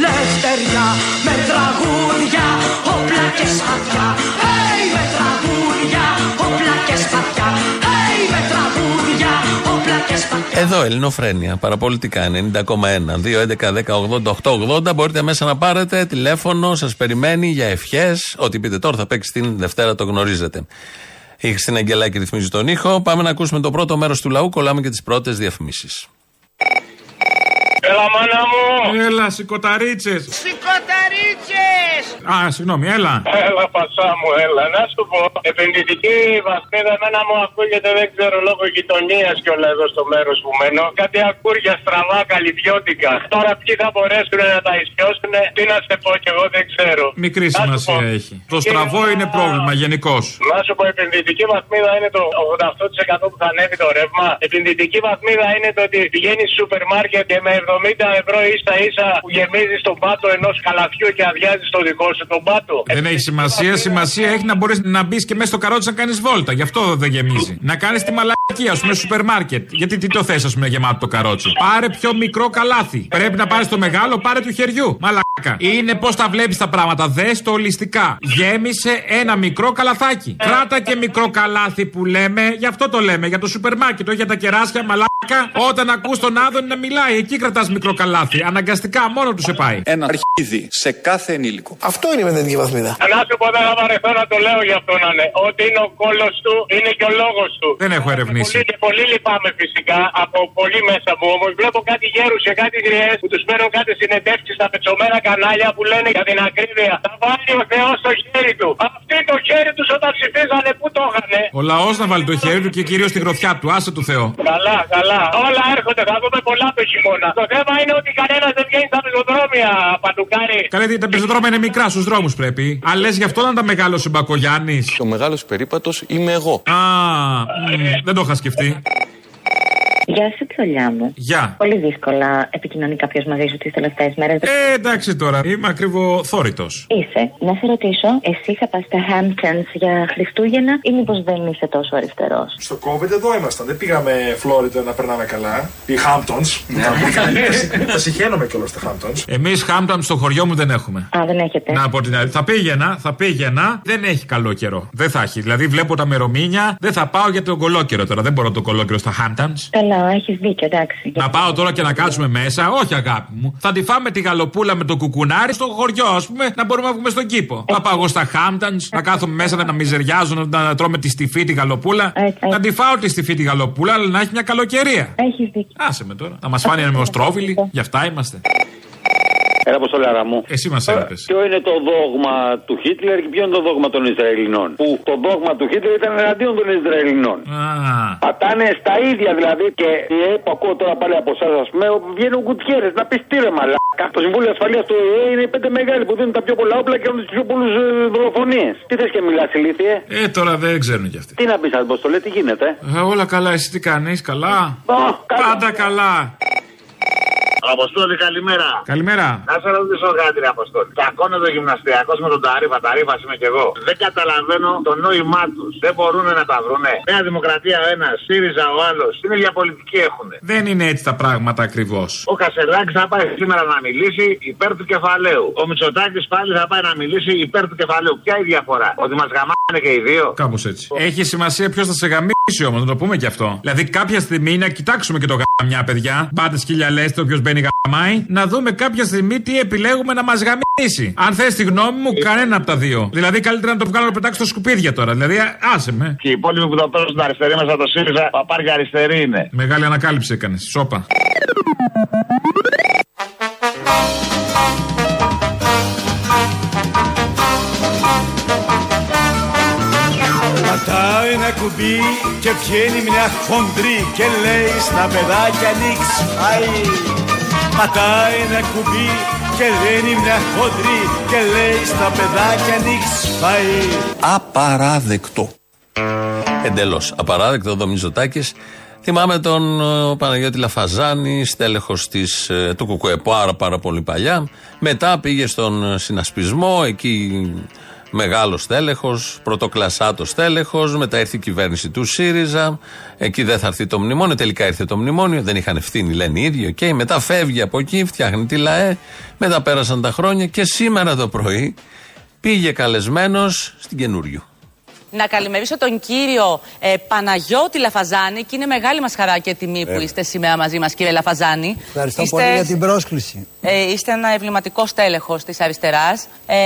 τη λευτεριά με τραγούδια, όπλα και σπαθιά Hey, με τραγούδια, όπλα και σπαθιά Hey, με τραγούδια, όπλα και σπαθιά Εδώ Ελληνοφρένια, παραπολιτικά 90,1. 2, 11, 10, 80, 8, 80. Μπορείτε μέσα να πάρετε τηλέφωνο, σας περιμένει για ευχές. Ό,τι πείτε τώρα θα παίξει την Δευτέρα, το γνωρίζετε. Η Χριστίνα Αγγελάκη ρυθμίζει τον ήχο. Πάμε να ακούσουμε το πρώτο μέρος του λαού. Κολλάμε και τις πρώτες διαφημίσεις. Έλα, μάνα μου. Έλα, σηκωταρίτσες. Σηκωταρίτσες! Α, συγγνώμη, έλα. Έλα, πασά μου, έλα. Να σου πω, επενδυτική βαθμίδα εμένα μου ακούγεται, δεν ξέρω, λόγω γειτονίας κιόλας εδώ στο μέρος που μένω. Κάτι ακούρια στραβά, καλλιδιώτικα. Τώρα ποιοι θα μπορέσουν να τα ισιώσουν, τι να σε πω κι εγώ δεν ξέρω. Μικρή Να σου σημασία πω. έχει. Το στραβό είναι πρόβλημα γενικώς. Να σου πω, επενδυτική βαθμίδα είναι το 88% που θα ανέβει το ρεύμα. Επενδυτική βαθμίδα είναι το ότι πηγαίνεις στο σούπερ μάρκετ και με 70 ευρώ ίσα ίσα που γεμίζεις τον πάτο ενός καλαθιού και αδειάζει το δικό σου τον πάτο. Δεν έχει σημασία. Σημασία έχει να μπορείς να μπεις και μέσα στο καρότσι να κάνεις βόλτα. Γι' αυτό δεν γεμίζει. Να κάνεις τη μαλακία, α πούμε, στο σούπερ μάρκετ. Γιατί τι το θες, ας πούμε, γεμάτο το καρότσι; Πάρε πιο μικρό καλάθι. Πρέπει να πάρεις το μεγάλο, πάρε του χεριού. Μαλάκα. Είναι πώς τα βλέπεις τα πράγματα. Δες το ολιστικά. Γέμισε ένα μικρό καλαθάκι. Κράτα και μικρό καλάθι που λέμε, γι' αυτό το λέμε, για το σούπερ μάρκετ, όχι για τα κεράσια, μαλάκα. Όταν ακούς τον Άδωνη να μιλάει, εκεί κρατάς μικρό καλάθι. Αναγκαστικά μόνο του σε πάει. Ένα αρχίδι σε κάθε ενήλικο. Αυτό είναι η επενδυτική βαθμίδα. Να σου πω, δεν θα βαρεθώ να το λέω για αυτό να είναι. Ότι είναι ο κόλος του, είναι και ο λόγος του. Δεν έχω ερευνήσει. Πολύ, και πολύ λυπάμαι φυσικά από πολύ μέσα μου όμως. Βλέπω κάτι γέρους και κάτι γριές που τους παίρνουν κάτι συνεντεύξεις στα πετσωμένα κανάλια που λένε για την ακρίβεια. Θα βάλει ο Θεός το χέρι του. Αυτοί το χέρι τους όταν ψηφίζανε, πού το είχανε. Ο λαός να βάλει το χέρι του και κυρίως τη γροθιά του. Άσε του Θεό. Καλά, καλά. Όλα έρχονται, θα δούμε πολλά το χειμώνα. Το θέμα είναι ότι κανένας δεν βγαίνει στα πεζοδρόμια, παντουκάρι. Καλέ, τα πεζοδρόμια είναι μικρά, στους δρόμους πρέπει. Α, λες γι' αυτό να τα μεγάλωσε ο Μπακογιάννης. Ο μεγάλο περίπατος είμαι εγώ. Α, μ, δεν το είχα σκεφτεί. Γεια σου, τσολιά μου. Γεια. Πολύ δύσκολα επικοινωνεί κάποιος μαζί σου τις τελευταίες μέρες. Ε, εντάξει τώρα, είμαι ακριβό θόρητο. Είσαι. Να σε ρωτήσω, εσύ θα πας στα Hamptons για Χριστούγεννα ή μήπως δεν είσαι τόσο αριστερός; Στο COVID εδώ ήμασταν. Δεν πήγαμε Φλόριντα να περνάμε καλά. Οι Hamptons. Ναι. Τα συχαίνομαι κιόλας στα Hamptons. Εμείς Χάμπτον στο χωριό μου δεν έχουμε. Α, δεν έχετε. Να πω την άλλη. Θα πήγαινα, θα πήγαινα. Δεν έχει καλό καιρό. Δεν θα έχει. Δηλαδή βλέπω τα μερομήνια. Δεν θα πάω για τον κολόκαιρο τώρα. Δεν μπορώ το κολόκαιρο στα Hamptons. Καλά, έχεις δίκιο, εντάξει. Να πάω τώρα και να κάτσουμε μέσα. Όχι, αγάπη μου. Θα τη φάμε τη γαλοπούλα με το κουκουνάρι στο χωριό, ας πούμε, να μπορούμε να βγούμε στον κήπο. Θα πάω εγώ στα Hamptons, να κάθομαι μέσα να μιζεριάζω, να, να τρώμε τη στιφή τη γαλοπούλα. Να τη φάω τη στιφή τη γαλοπούλα, αλλά να έχει μια καλοκαιρία. Έχεις δίκιο. Άσε με τώρα. Να μας φάνει ένα μεοστρόβιλι. Γι' αυτά είμαστε. Έλα, Αποστολάρα μου. Εσύ μας έλειπε. Ποιο είναι το δόγμα του Χίτλερ και ποιο είναι το δόγμα των Ισραηλινών; Που το δόγμα του Χίτλερ ήταν εναντίον των Ισραηλινών. Πατάνε στα ίδια δηλαδή και η ΕΕ που ακούω τώρα πάλι από εσάς, ας πούμε, όπου βγαίνουν κουτιέρες να πεις τι ρε μαλάκα. Το Συμβούλιο Ασφαλείας του ΕΕ είναι οι πέντε μεγάλοι που δίνουν τα πιο πολλά όπλα και έχουν τις πιο πολλούς δολοφονίες. Τι θες και μιλάς, ηλίθιε; Ε, τώρα δεν ξέρουν κι αυτοί. Τι να πεις, Αποστολέ, τι γίνεται. Ε, όλα καλά, εσύ τι κάνεις, καλά. Πάντα καλά. Αποστόλη, καλημέρα. Καλημέρα. Να σε ρωτήσω κάτι, ρε Αποστόλη. Κακώνε το γυμναστιακό με τον Ταρίφα, Ταρίφα είμαι κι εγώ. Δεν καταλαβαίνω το νόημά τους. Δεν μπορούν να τα βρούνε. Νέα Δημοκρατία ο ένα, ΣΥΡΙΖΑ ο άλλος. Την ίδια πολιτική έχουν. Δεν είναι έτσι τα πράγματα ακριβώς. Ο Κασελάκης θα πάει σήμερα να μιλήσει υπέρ του κεφαλαίου. Ο Μητσοτάκης πάλι θα πάει να μιλήσει υπέρ του κεφαλαίου. Ποια είναι η διαφορά; Ότι μας γαμάνε και οι δύο. Κάπως έτσι. Έχει σημασία ποιος θα σε γαμίσει όμως, να το πούμε κι αυτό. Δηλαδή κάποια στιγμή να κοιτάξουμε και το γαμιά, παιδιά. Πάτε σκυλιά λέστε, όποιο μπαίνει γαμάει. Να δούμε κάποια στιγμή τι επιλέγουμε να μας γαμίσει. Αν θες τη γνώμη μου, κανένα από τα δύο. Δηλαδή καλύτερα να το βγάλω να το πετάξω στα σκουπίδια τώρα. Δηλαδή α- άσε με. Και οι υπόλοιποι που το παίρνουν στην αριστερή μέσα το ΣΥΡΙΖΑ, παπάρια αριστερή είναι. Μεγάλη ανακάλυψη έκανες. Σόπα. Κουμπί και βγαίνει μια χοντρή και λέει στα παιδάκια ανοίξ φάει. Πατάει ένα κουμπί και βγαίνει μια χοντρή και λέει στα παιδάκια ανοίξ φάει. Απαράδεκτο. Εντελώς απαράδεκτο εδώ Μιζωτάκης. Θυμάμαι τον ε, Παναγιώτη Λαφαζάνη, στέλεχος ε, του Κουκουέ πάρα, πάρα πολύ παλιά. Μετά πήγε στον ε, συνασπισμό, εκεί μεγάλο στέλεχος, πρωτοκλασάτο στέλεχο. Μετά ήρθε η κυβέρνηση του ΣΥΡΙΖΑ. Εκεί δεν θα έρθει το μνημόνιο. Τελικά ήρθε το μνημόνιο. Δεν είχαν ευθύνη, λένε οι ίδιοι. οκ. Μετά φεύγει από εκεί, φτιάχνει τη ΛΑΕ. Μετά πέρασαν τα χρόνια και σήμερα το πρωί πήγε καλεσμένος στην καινούριο. Να καλημερίσω τον κύριο ε, Παναγιώτη Λαφαζάνη και είναι μεγάλη μας χαρά και τιμή που είστε σήμερα μαζί μας κύριε Λαφαζάνη. Ευχαριστώ Είστε- πολύ για την πρόσκληση. Ε, είστε ένα εμβληματικό στέλεχος της αριστεράς, ε,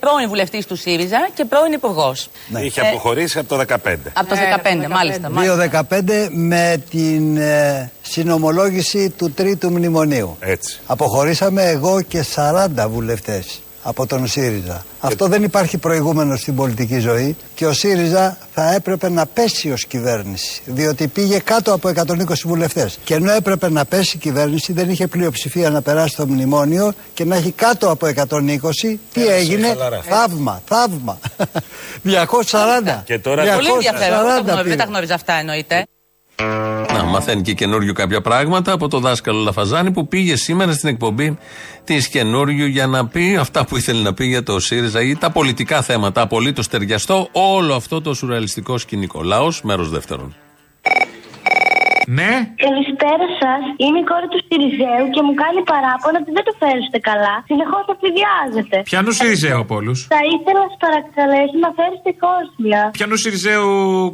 πρώην βουλευτής του ΣΥΡΙΖΑ και πρώην υπουργός. Είχε Ε, αποχωρήσει από το 15. Από το 15, μάλιστα. μάλιστα. 2-15 με την ε, συνομολόγηση του τρίτου μνημονίου. Έτσι. Αποχωρήσαμε εγώ και 40 βουλευτές από τον ΣΥΡΙΖΑ. Αυτό δεν υπάρχει προηγούμενο στην πολιτική ζωή και ο ΣΥΡΙΖΑ θα έπρεπε να πέσει ως κυβέρνηση διότι πήγε κάτω από 120 βουλευτές και ενώ έπρεπε να πέσει η κυβέρνηση δεν είχε πλειοψηφία να περάσει το μνημόνιο και να έχει κάτω από 120 τι έγινε; χαλαρά. θαύμα, θαύμα 240 (laughs) Και τώρα- Πολύ ενδιαφέρον. Δεν τα 240 γνωρίζω- Δεν πήγε. τα γνώριζα αυτά εννοείται. Να, μαθαίνει και καινούριο κάποια πράγματα από το δάσκαλο Λαφαζάνη που πήγε σήμερα στην εκπομπή της καινούριου για να πει αυτά που ήθελε να πει για το ΣΥΡΙΖΑ ή τα πολιτικά θέματα. Απολύτως ταιριαστό όλο αυτό το σουρεαλιστικό σκηνικό. Λαός, μέρος δεύτερον. Ναι. Καλησπέρα σας. Είμαι η κόρη του Σιριζέου και μου κάνει παράπονα ότι δεν το φέρεστε καλά. Συνεχώς αφηδιάζετε. Πιανού Σιριζέου από όλους; Θα ήθελα να σας παρακαλέσω να φέρετε κόσμια. Πιανού Σιριζέου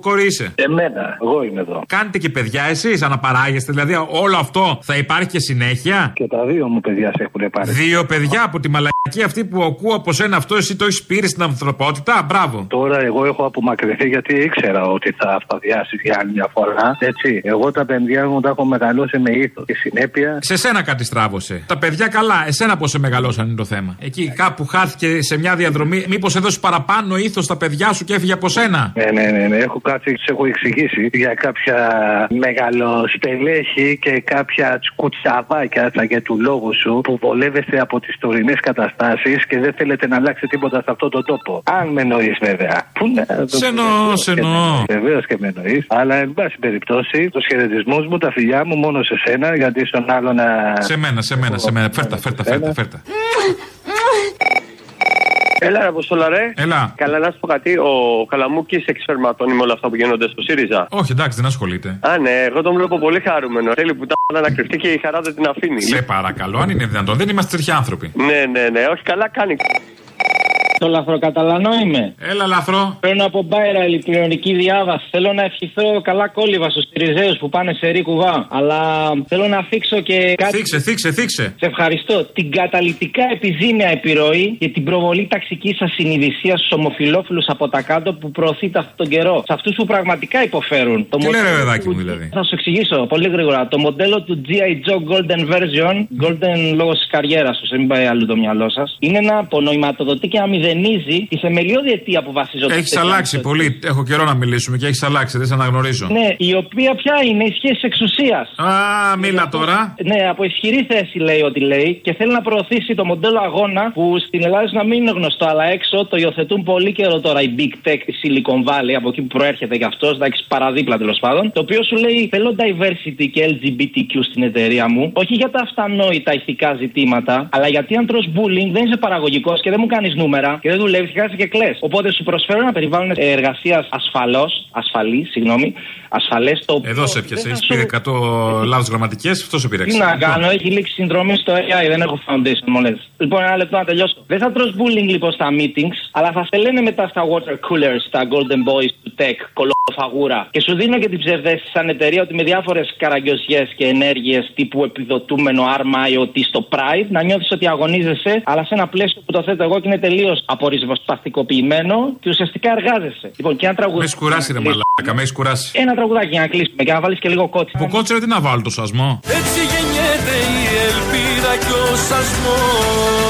κορί είσαι; Εμένα, εγώ είμαι εδώ. Κάνετε και παιδιά εσείς, αναπαράγεστε. Δηλαδή όλο αυτό θα υπάρχει και συνέχεια; Και τα δύο μου παιδιά σε έχουν πάρει. Δύο παιδιά από τη μαλακή αυτή που ακούω από σένα αυτό, εσύ το έχεις πήρε στην ανθρωπότητα; Μπράβο. Τώρα εγώ έχω απομακρυνθεί γιατί ήξερα ότι θα αυτοδιάσει για άλλη μια φορά. Έτσι. Εγώ τα παιδιά μου τα έχω μεγαλώσει με ήθος και συνέπεια. Σε σένα κάτι στράβωσε. Τα παιδιά καλά, εσένα πώς σε μεγαλώσαν είναι το θέμα. Εκεί κάπου χάθηκε σε μια διαδρομή. Μήπως έδωσε παραπάνω ήθος στα παιδιά σου και έφυγε από σένα; Ναι, ναι, ναι, ναι. Έχω κάτσει, σε έχω εξηγήσει για κάποια μεγαλοστελέχη και κάποια κουτσαβάκια θα και του λόγου σου που βολεύεστε από τις τωρινές καταστάσεις και δεν θέλετε να αλλάξετε τίποτα σε αυτόν τον τόπο. Αν με εννοείς βέβαια. Πού να. Σε εννοώ, σε εννοώ. Βεβαίως και με εννοείς. Αλλά εν πάση περιπτώσει, του χαιρετισμού μου, τα φιλιά μου μόνο σε σένα, γιατί στον άλλο να. Σε μένα, σε μένα, σε μένα. Φέρτα, φέρτα, φέρτα. φέρτα. Έλα, ρε Αποστόλα, ρε. Έλα. Καλά, να σου πω κάτι. Ο Καλαμούκης εξπερματώνει με όλα αυτά που γίνονται στο ΣΥΡΙΖΑ. Όχι, εντάξει, δεν ασχολείται. Α, ναι, εγώ τον βλέπω πολύ χαρούμενο. Θέλει που τα (laughs) να κρυφτεί και η χαρά δεν την αφήνει. Σε παρακαλώ, αν είναι δυνατόν. Δεν είμαστε τέτοιοι άνθρωποι. Ναι, ναι, ναι, όχι καλά κάνει. Το λαθροκαταλανό είμαι. Έλα, λαθρό. Παίρνω από μπάιρα ηλεκτρονική διάβαση. Θέλω να ευχηθώ καλά κόλληβα στους Τριζέους που πάνε σε ρί κουβά. Αλλά θέλω να θίξω και κάτι. Θίξε, θίξε, θίξε. Σε ευχαριστώ. Την καταλητικά επιζήμια επιρροή και την προβολή ταξικής σας συνειδησίας στους ομοφυλόφιλους από τα κάτω που προωθείται αυτόν τον καιρό. Σε αυτούς που πραγματικά υποφέρουν. Το Τι λέει ρε μοντέλο παιδάκι του- μου δηλαδή; Θα σου εξηγήσω πολύ γρήγορα. Το μοντέλο του G.I. Joe Golden Version, Golden λόγω της καριέρας του, δεν πάει αλλού το μυαλό σας, είναι ένα που νοηματοδοτεί και να μηδενίζει τη θεμελιώδη αιτία που βασίζονται Έχεις σε αλλάξει πολύ. Έχω καιρό να μιλήσουμε και έχεις αλλάξει. Δεν σε αναγνωρίζω. Ναι, η οποία πια είναι η σχέση εξουσίας. Α, μίλα τώρα. Ναι, από ισχυρή θέση λέει ότι λέει και θέλει να προωθήσει το μοντέλο αγώνα που στην Ελλάδα να μην είναι γνωστό, αλλά έξω το υιοθετούν πολύ καιρό τώρα η Big Tech τη Silicon Valley, από εκεί που προέρχεται και αυτός, εντάξει, παραδίπλα τέλος πάντων. Το οποίο σου λέει θέλω diversity και LGBTQ στην εταιρεία μου, όχι για τα αυτανόητα ηθικά ζητήματα, αλλά γιατί αν τρως bullying δεν είσαι παραγωγικός και δεν μου κάνεις νούμερα και δεν δουλεύεις, χρειάζεται και κλε. Οπότε σου προσφέρω ένα περιβάλλον εργασίας ασφαλώς, ασφαλή, συγγνώμη, ασφαλές. Το Εδώ σε πιάσε. Έχεις πει 100 λάθος γραμματικές, αυτό σε πειράξει. τι να κάνω, έχει λήξει συνδρομή στο AI, δεν έχω foundation μόλις. Λοιπόν, ένα λεπτό να τελειώσω. Δεν θα τρως bullying λοιπόν στα meetings, αλλά θα σε λένε μετά στα water coolers, στα golden boys του tech, κολοφαγούρα. Και σου δίνω και την ψευδέστηση σαν εταιρεία ότι με διάφορες καραγκιόζιε και ενέργειες τύπου επιδοτούμενο άρμα ή ότι στο Pride να νιώθεις ότι αγωνίζεσαι, αλλά σε ένα πλαίσιο που το θέτω εγώ και είναι τελείως απορρισβοσπαστικοποιημένο και ουσιαστικά εργάζεσαι. Λοιπόν, και ένα τραγούδι. Μες έχει κουράσει ρε μαλάκα, μες έχει κουράσει. Ένα τραγουδάκι για να κλείσουμε και να βάλεις και λίγο κότσι. Από κότσερα τι να βάλω το σασμό; Έτσι γεννιέται η ελπίδα και ο σασμός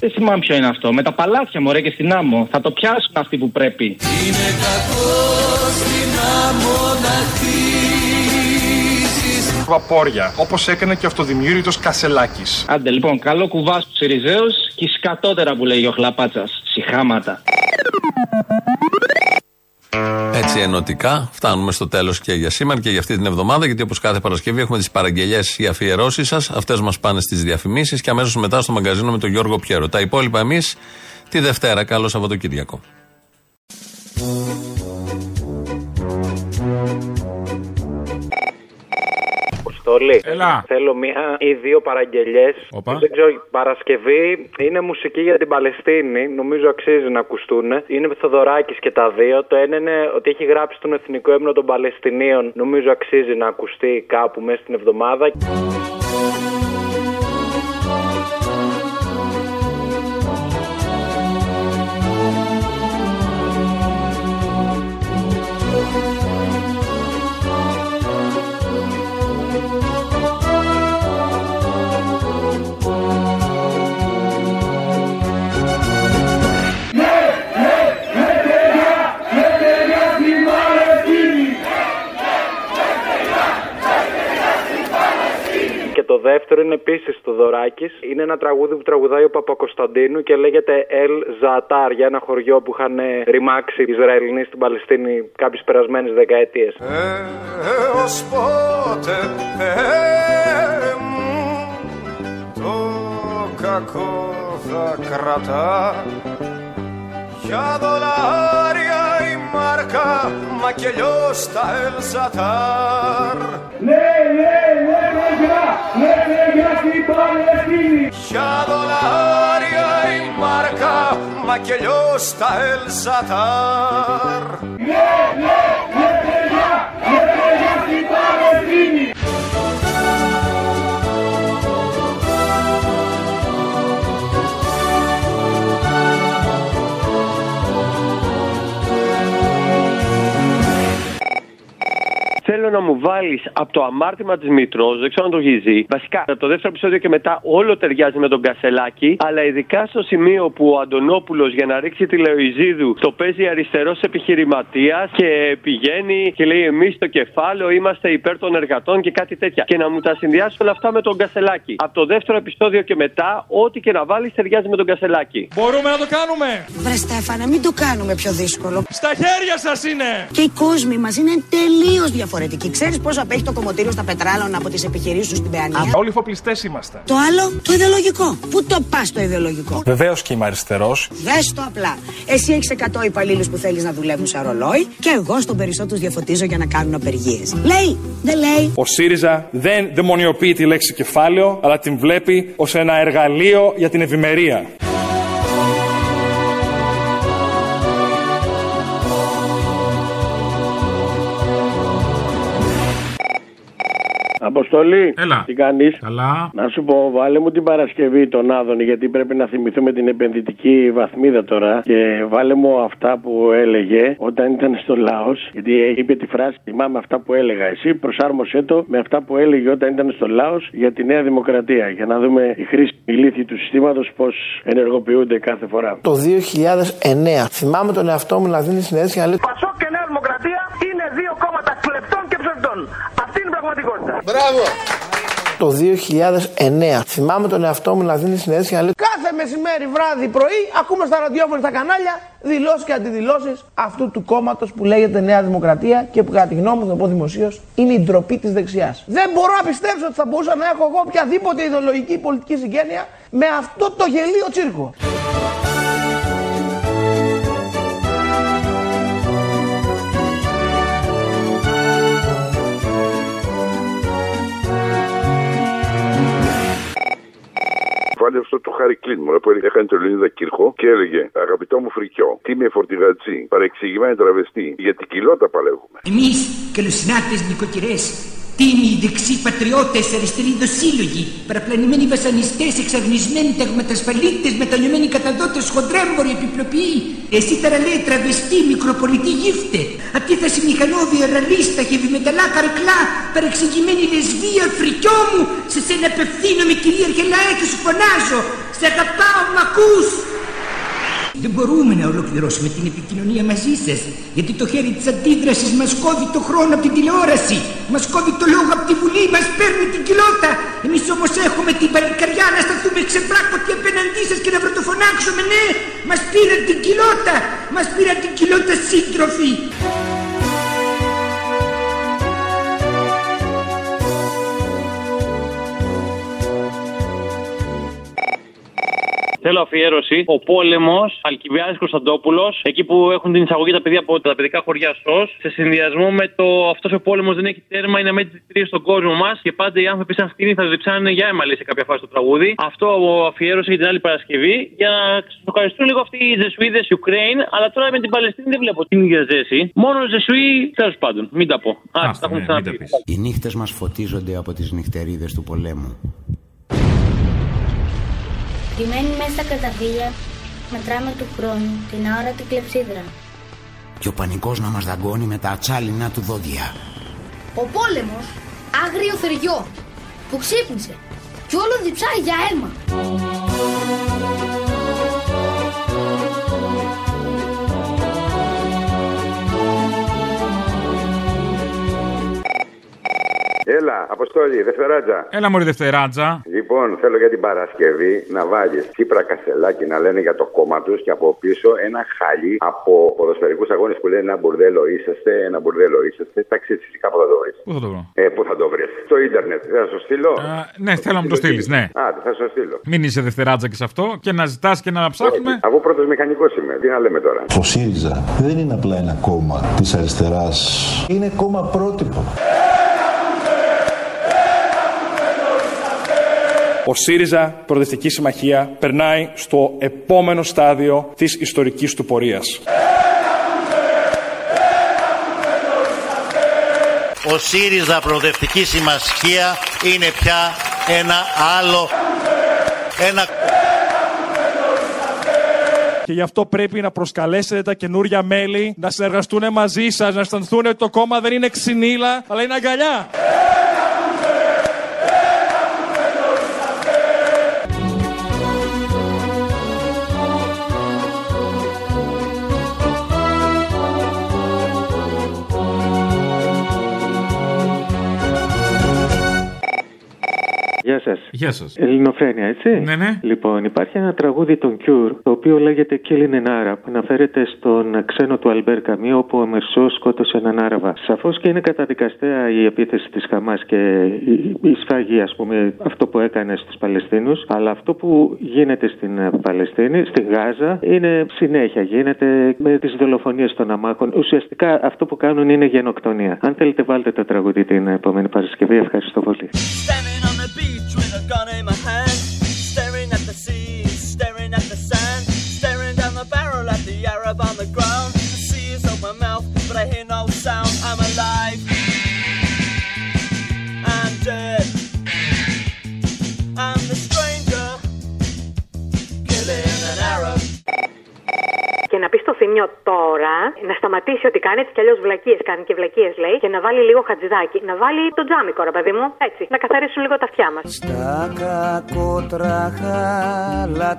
Δεν θυμάμαι ποιο είναι αυτό. Με τα παλάτια μωρέ και στην άμμο. Θα το πιάσουν αυτοί που πρέπει. Είναι κακό στην άμμο να χτίζεις Βαπόρια, όπως έκανε και ο αυτοδημιούργητος Κασελάκης. Άντε λοιπόν, καλό κουβάς στους Σιριζέου και σκατότερα που λέει ο Χλαπάτσας. Συχάματα. Έτσι ενωτικά φτάνουμε στο τέλος και για σήμερα και για αυτή την εβδομάδα. Γιατί όπως κάθε Παρασκευή έχουμε τις παραγγελίε ή αφιερώσεις σας. Αυτές μας πάνε στις διαφημίσεις και αμέσως μετά στο μαγκαζίνο με τον Γιώργο Πιέρο. Τα υπόλοιπα εμείς τη Δευτέρα. Καλό Σαββατοκύριακο. Αποστολή. Έλα. Θέλω μία ή δύο παραγγελιές. Όπα. Δεν ξέρω, Παρασκευή είναι μουσική για την Παλαιστίνη. Νομίζω αξίζει να ακουστούν. Είναι Θοδωράκης και τα δύο. Το ένα είναι ότι έχει γράψει τον εθνικό έμνο των Παλαιστινίων. Νομίζω αξίζει να ακουστεί κάπου μέσα στην εβδομάδα. Επίσης το Δωράκης. Είναι ένα τραγούδι που τραγουδάει ο Παπακοσταντίνου και λέγεται Ελ Ζατάρ για ένα χωριό που είχαν ρημάξει οι Ισραηλινοί στην Παλαιστίνη κάποιες περασμένες δεκαετίες. Έως πότε Θεέ μου το κακό θα κρατά για δολάρια η μάρκα μα και λιώς τα Ελζατάρ Ναι, ναι, ναι, ναι, για, ναι, ναι, για την Παλαιστίνη. για δολάρια η μάρκα μα και λιώς τα Ελζατάρ Ναι, ναι, ναι, ναι, για, ναι, ναι, για την Παλαιστίνη. Θέλω να μου βάλεις από το αμάρτημα της Μήτρο, δεν ξέρω αν το έχεις δει. Βασικά, από το δεύτερο επεισόδιο και μετά όλο ταιριάζει με τον Κασελάκη. Αλλά ειδικά στο σημείο που ο Αντωνόπουλος για να ρίξει τη Λεωιζίδου το παίζει αριστερός επιχειρηματίας και πηγαίνει και λέει: Εμείς στο κεφάλαιο είμαστε υπέρ των εργατών και κάτι τέτοια. Και να μου τα συνδυάσει όλα αυτά με τον Κασελάκη. Από το δεύτερο επεισόδιο και μετά, ό,τι και να βάλεις ταιριάζει με τον Κασελάκη. Μπορούμε να το κάνουμε. Βρε Στέφανε, μην το κάνουμε πιο δύσκολο. Στα χέρια σας είναι. Και οι κόσμοι μας είναι τελείως διαφορετικοί. Ξέρεις πόσο απέχει το κομμωτήριο στα πετράλωνα από τις επιχειρήσεις τους στην Παιανία; Όλοι φοπλιστές είμαστε. Το άλλο, το ιδεολογικό. Πού το πας το ιδεολογικό; Βεβαίως και είμαι αριστερός. Δες το απλά. Εσύ έχεις 100 υπαλλήλους που θέλεις να δουλεύουν σε ρολόι και εγώ στον περισσότερο τους διαφωτίζω για να κάνουν απεργίες. Λέει, δεν λέει. Ο ΣΥΡΙΖΑ δεν δαιμονιοποιεί τη λέξη κεφάλαιο, αλλά την βλέπει ως ένα εργαλείο για την ευημερία. Αποστολή. Έλα. Τι κάνεις; Καλά. Να σου πω, βάλε μου την Παρασκευή τον Άδωνη, γιατί πρέπει να θυμηθούμε την επενδυτική βαθμίδα τώρα. Και βάλε μου αυτά που έλεγε όταν ήταν στο λαό. Γιατί είπε τη φράση, θυμάμαι αυτά που έλεγα. Εσύ προσάρμοσέ το με αυτά που έλεγε όταν ήταν στο λαό για τη Νέα Δημοκρατία. Για να δούμε οι χρήσιμοι λύθοι του συστήματος πώς ενεργοποιούνται κάθε φορά. Το 2009 θυμάμαι τον εαυτό μου να δίνει συνέντευξη και να λέει Πασόκ και Νέα Δημοκρατία είναι δύο κόμματα κλεπτών και ψευτών. Αυτή είναι η πραγματικότητα. Μπράβο! Το 2009 θυμάμαι τον εαυτό μου να δίνει συνέντευξη και να λέει Κάθε μεσημέρι, βράδυ, πρωί ακούμε στα ραδιόφωνα στα κανάλια δηλώσεις και αντιδηλώσεις αυτού του κόμματος που λέγεται Νέα Δημοκρατία και που κατά τη γνώμη μου, θα το πω δημοσίως, είναι η ντροπή της δεξιάς. Δεν μπορώ να πιστέψω ότι θα μπορούσα να έχω εγώ οποιαδήποτε ιδεολογική πολιτική συγγένεια με αυτό το γελίο τσίρκο. Βάλε αυτό το Χάρη Κλίν που έκανε το Λεωνίδα Κύρχο και έλεγε Αγαπητό μου φρικιό, τι με φορτηγατζή, παρεξηγημένη τραβεστή, γιατί κοιλώτα παλεύουμε. Εμείς, καλοσυνάρτες νοικοκυρές, τίμοι, δεξί πατριώτες, αριστεροί δοσύλλογοι, παραπλανημένοι βασανιστές, εξαγνισμένοι ταγματασφαλίτες, μετανιωμένοι καταδότες, χοντρέμποροι, επιπλοποιοί, εσύ ταραλέ, τραβεστή, μικροπολιτή γύφτε, αντίθεση μηχανόβια, ραλίστα, χεβιμεταλά, καρκλά, παρεξηγημένη λεσβία, φρικιό μου, σε σένα απευθύνομαι κυρίαρχε λαέ και σου φωνάζω, σε αγαπάω, μ' ακούς. Δεν μπορούμε να ολοκληρώσουμε την επικοινωνία μαζί σας. Γιατί το χέρι της αντίδρασης μας κόβει το χρόνο από την τηλεόραση. Μας κόβει το λόγο από τη βουλή, μας παίρνει την κοιλότα. Εμείς όμως έχουμε την παλικαριά να σταθούμε ξεπράκωτοι απέναντί σας και να πρωτοφωνάξουμε. Ναι, μας πήραν την κοιλότα. Μας πήραν την κοιλότα σύντροφοι. Θέλω αφιέρωση. Ο πόλεμος, Αλκιβιάδη Κωνσταντόπουλος, εκεί που έχουν την εισαγωγή τα παιδιά από τα παιδικά χωριά ΣΟΣ, σε συνδυασμό με το αυτός ο πόλεμος δεν έχει τέρμα, είναι με τι στον κόσμο μας και πάντα οι άνθρωποι σαν σκηνή θα διψάνε για αίμα, λέει σε κάποια φάση το τραγούδι. Αυτό αφιέρωσε για την άλλη Παρασκευή για να ξεσοκαριστούν λίγο αυτοί οι Ζεσουίδες Ουκραίν, αλλά τώρα με την Παλαιστίνη δεν βλέπω την ίδια ζέση. Μόνο Ζεσουί, τέλος πάντων, μην τα πω. Α, τα έχουμε ξαναπεί. Οι νύχτες μας φωτίζονται από τις νυχτερίδες του πολέμου. Κρυμμένοι μέσα στα καταφύγια, μετράμε του χρόνου την αόρατη κλεψίδρα. Και ο πανικός να μας δαγκώνει με τα ατσάλινα του δόντια. Ο πόλεμος, άγριο θεριό, που ξύπνησε κι όλο διψάει για αίμα. Έλα, Αποστόλη, Δευτεράτζα. Έλα, Μωρή Δευτεράτζα. Λοιπόν, θέλω για την Παρασκευή να βάλεις Κύπρα Κασελάκι να λένε για το κόμμα τους και από πίσω ένα χάλι από ποδοσφαιρικούς αγώνες που λένε ένα μπουρδέλο είσαστε, ένα μπουρδέλο είσαστε. Εντάξει, φυσικά πού θα το βρεις; Πού θα το βρω; Ε, πού θα το βρεις; Στο ίντερνετ. Θα σου στείλω. Α, ναι, θέλω να μου το στείλεις, ναι. Α, θα σου στείλω. Μην είσαι Δευτεράτζα και σε αυτό και να ζητάς και να ψάχνουμε. Αφού πρώτος μηχανικός είμαι, τι να λέμε τώρα; Ο ΣΥΡΙΖΑ δεν είναι απλά ένα κόμμα της αριστεράς. Είναι κόμμα πρότυπο. Ο ΣΥΡΙΖΑ Προοδευτική Συμμαχία περνάει στο επόμενο στάδιο της ιστορικής του πορείας. Ο ΣΥΡΙΖΑ Προοδευτική Συμμαχία είναι πια ένα άλλο... Ένα... Και γι' αυτό πρέπει να προσκαλέσετε τα καινούρια μέλη να συνεργαστούν μαζί σας, να αισθανθούν ότι το κόμμα δεν είναι ξυνήλα, αλλά είναι αγκαλιά. Γεια σας. Γεια σας. Ελληνοφρένια, έτσι. Ναι, ναι. Λοιπόν, υπάρχει ένα τραγούδι των Cure, το οποίο λέγεται Killing an Arab. Αναφέρεται στον ξένο του Αλμπέρ Καμί, όπου ο Μερσός σκότωσε έναν Άραβα. Σαφώς και είναι καταδικαστέα η επίθεση της Χαμάς και η σφαγή, ας πούμε, αυτό που έκανε στους Παλαιστίνους. Αλλά αυτό που γίνεται στην Παλαιστίνη, στη Γάζα, είναι συνέχεια. Γίνεται με τις δολοφονίες των αμάχων. Ουσιαστικά αυτό που κάνουν είναι γενοκτονία. Αν θέλετε, βάλτε το τραγούδι την επόμενη Παρασκευή. Ευχαριστώ πολύ. A gun in my hand, staring at the sea, staring at the sand, staring down the barrel at the Arab on the ground. The sea is open my mouth, but I hear no sound. I'm alive. Και να πει στο θύμιο τώρα να σταματήσει ό,τι κάνει, έτσι κι αλλιώς βλακίες κάνει και βλακίες λέει, και να βάλει λίγο χατζηδάκι. Να βάλει το τζάμικο, ρε παιδί μου. Έτσι, να καθαρίσουν λίγο τα αυτιά μας. Στα κακότραχα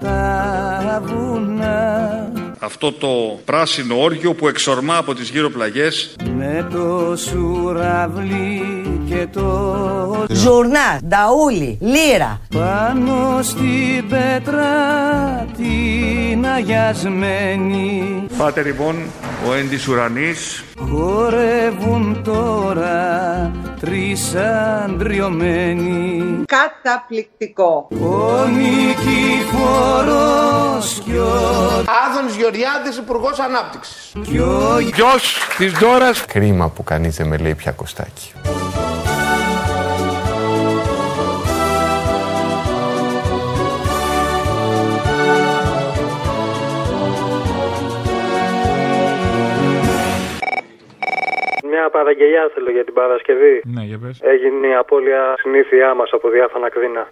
τα βουνά Αυτό το πράσινο όργιο που εξορμά από τις γύρω πλαγιές με το σουραβλί και το Ζουρνά, νταούλι, λύρα. πάνω στην πέτρα την αγιασμένη Πάτε λοιπόν ο έντης ουρανής χορεύουν τώρα τρεις αντριωμένοι Καταπληκτικό. ο Νικηφόρος κι ο Άδωνης Γεωργιάδης, Υπουργός Ανάπτυξης. κι ο Γιος της Δόρας Κρίμα που κανείς δεν με λέει πια Κωστάκι. Μια παραγγελιά θέλω για την Παρασκευή. Ναι, για πες. Έγινε η απώλεια συνήθειά μας από διάφανα κρίνα.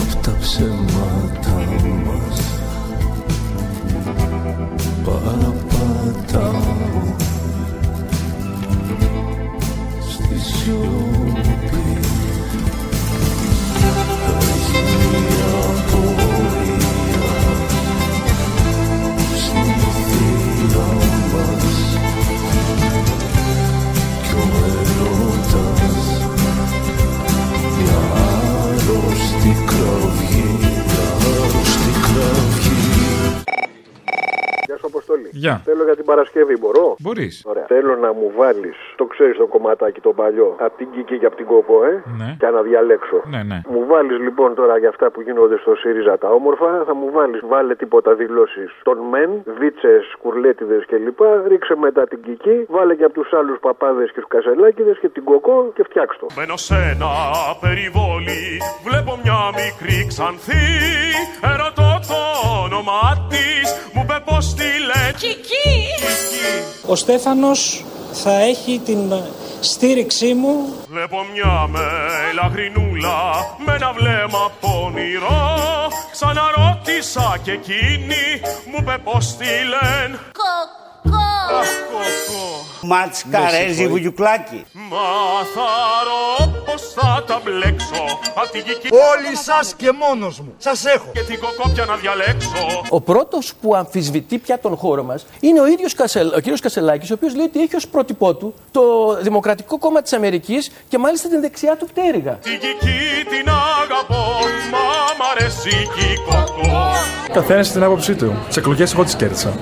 Απ' τα ψέματα μας Παραπατάω Γεια. Θέλω για την Παρασκευή, μπορώ; Μπορείς. Ωραία. Θέλω να μου βάλεις, το ξέρεις το κομματάκι το παλιό, από την Κική και από την Κόπο, ε; Ναι. Και να διαλέξω. Ναι, ναι. Μου βάλεις λοιπόν τώρα για αυτά που γίνονται στο ΣΥΡΙΖΑ τα όμορφα, θα μου βάλεις, βάλε τίποτα δηλώσεις των μεν, βίτσες, κουρλέτιδες κλπ. Ρίξε μετά την Κική, βάλε και από τους άλλους παπάδες και τους κασελάκιδες και την Κοκό και φτιάξ' το. Μπαίνω σε ένα περιβόλι, βλέπω μια μικρή ξανθή Ερωτώ το όνομά της, μου είπε πως τη λένε Κική Ο Στέφανος θα έχει την στήριξή μου. Βλέπω μια μελαγρινούλα με ένα βλέμμα πονηρό. Ξαναρώτησα και εκείνη μου είπε πως τη λένε. Αχ, κοκό Ματσκαρέζι βουγιουκλάκι. Μα θα ρω πως θα τα μπλέξω Απ' την Κική Όλοι σας και μόνος μου. Σας έχω. Και την κοκόπια να διαλέξω Ο πρώτος που αμφισβητεί πια τον χώρο μας είναι ο ίδιος Κασελ, ο κύριος Κασελάκης, ο οποίος λέει ότι έχει ως πρότυπό του το Δημοκρατικό Κόμμα της Αμερικής και μάλιστα την δεξιά του πτέρυγα. Την Κική την αγαπώ Μα μ' αρέσει και η κοκό Καθένας την άποψή του. Τι εκλογές εγώ τις κέρδισα.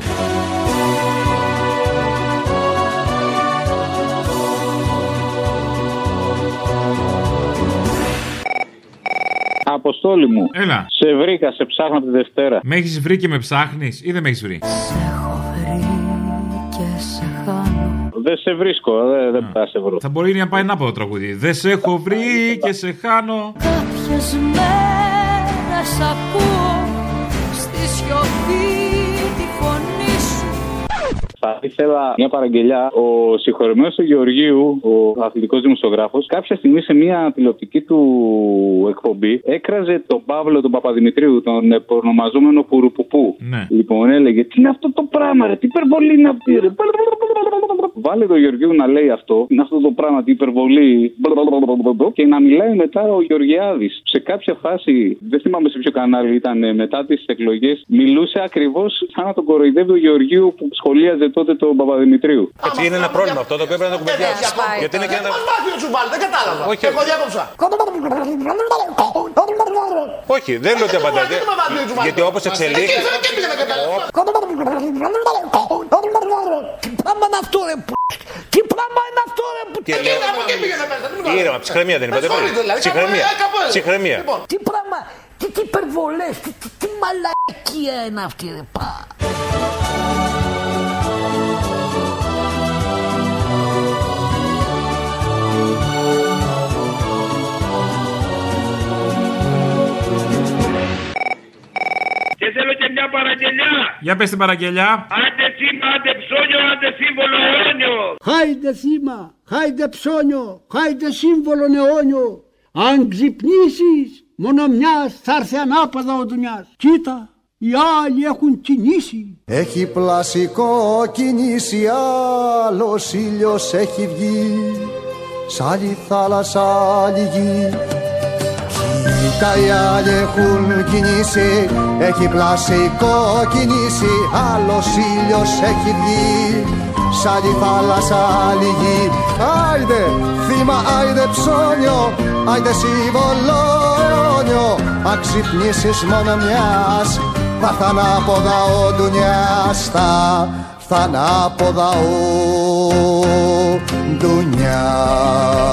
Αποστόλη μου. Έλα. Σε βρήκα, σε ψάχνω από τη Δευτέρα. Με έχεις βρει και με ψάχνεις ή δεν με έχεις βρει; Δεν σε βρίσκω, δεν, δεν θα σε βρω. Θα μπορεί να πάει να πω το τραγούδι. Δεν σε έχω βρει και σε χάνω. Κάποιες μέρες ακούω στη σιωπή τη φωνή σου Θα ήθελα μια παραγγελιά. Ο συγχωρεμένος του Γεωργίου, ο αθλητικός δημοσιογράφος, κάποια στιγμή σε μια τηλεοπτική του εκπομπή έκραζε τον Παύλο τον Παπαδημητρίου, τον επωνομαζόμενο Πουρουποπού. Ναι. Λοιπόν, έλεγε Τι είναι αυτό το πράγμα, ρε, τι υπερβολή είναι αυτή, ρε. Βάλε τον Γεωργίου να λέει αυτό, είναι αυτό το πράγμα, τι υπερβολή. Και να μιλάει μετά ο Γεωργιάδης. Σε κάποια φάση, δεν θυμάμαι σε ποιο κανάλι ήταν, ε, μετά τις εκλογές, μιλούσε ακριβώς σαν να τον κοροϊδεύει ο Γεωργίου που σχολίαζε τότε τον Παπαδημητρίου. Έτσι είναι ένα πρόβλημα αυτό το οποίο πρέπει να το κουβεντιάσουμε. Γιατί είναι και ένα. Πώς μάθει να σου βάλει, δεν κατάλαβα. Όχι. Εγώ διάκοψα. Όχι, δεν λέω ότι απαντάτε. Γιατί με μάθει να σου βάλει. Γιατί όπως εξελίχθηκε. Εκεί δεν πήγα να καταλάβω. Τι πράγμα είναι αυτό ρε που... Τι πράγμα είναι αυτό ρε που... Και Εκεί λέω- από εκεί πήγα να πέσα. Ήρεμα, ψυχραιμία δεν είπατε πριν. δηλαδή. Ψυχραιμία. Ψυχραιμία. Λοιπόν, τι πράγμα, τι, τι υπερβολές, τι, τι, τι μαλακία είναι αυτή ρε πα. Θέλω και μια παραγγελιά. Για πες την παραγγελιά. Άντε σήμα, άντε ψώνιο, άντε σύμβολο αιώνιο. Χάιντε θύμα, χάιντε ψώνιο, χάιντε σύμβολο αιώνιο. Αν ξυπνήσεις, μόνο μιας θα έρθει ανάποδα ο Δουνιάς. Κοίτα, οι άλλοι έχουν κινήσει. Έχει πλασικό κινήσει, άλλος ήλιος έχει βγει Σ' άλλη θάλασσα, άλλη γη Κοίτα οι άλλοι έχουν κινήσει Έχει πλασικό κινήσει, άλλος ήλιος έχει βγει. Σ' άλλη θάλασσα, άλλη γη. Άιντε θύμα, άιντε ψώνιο Άιντε σύμβολο αιώνιο Αν ξυπνήσεις μόνο μιας θα έρθει ανάποδα ο Ντουνιάς Θα έρθει ανάποδα ο Ντουνιάς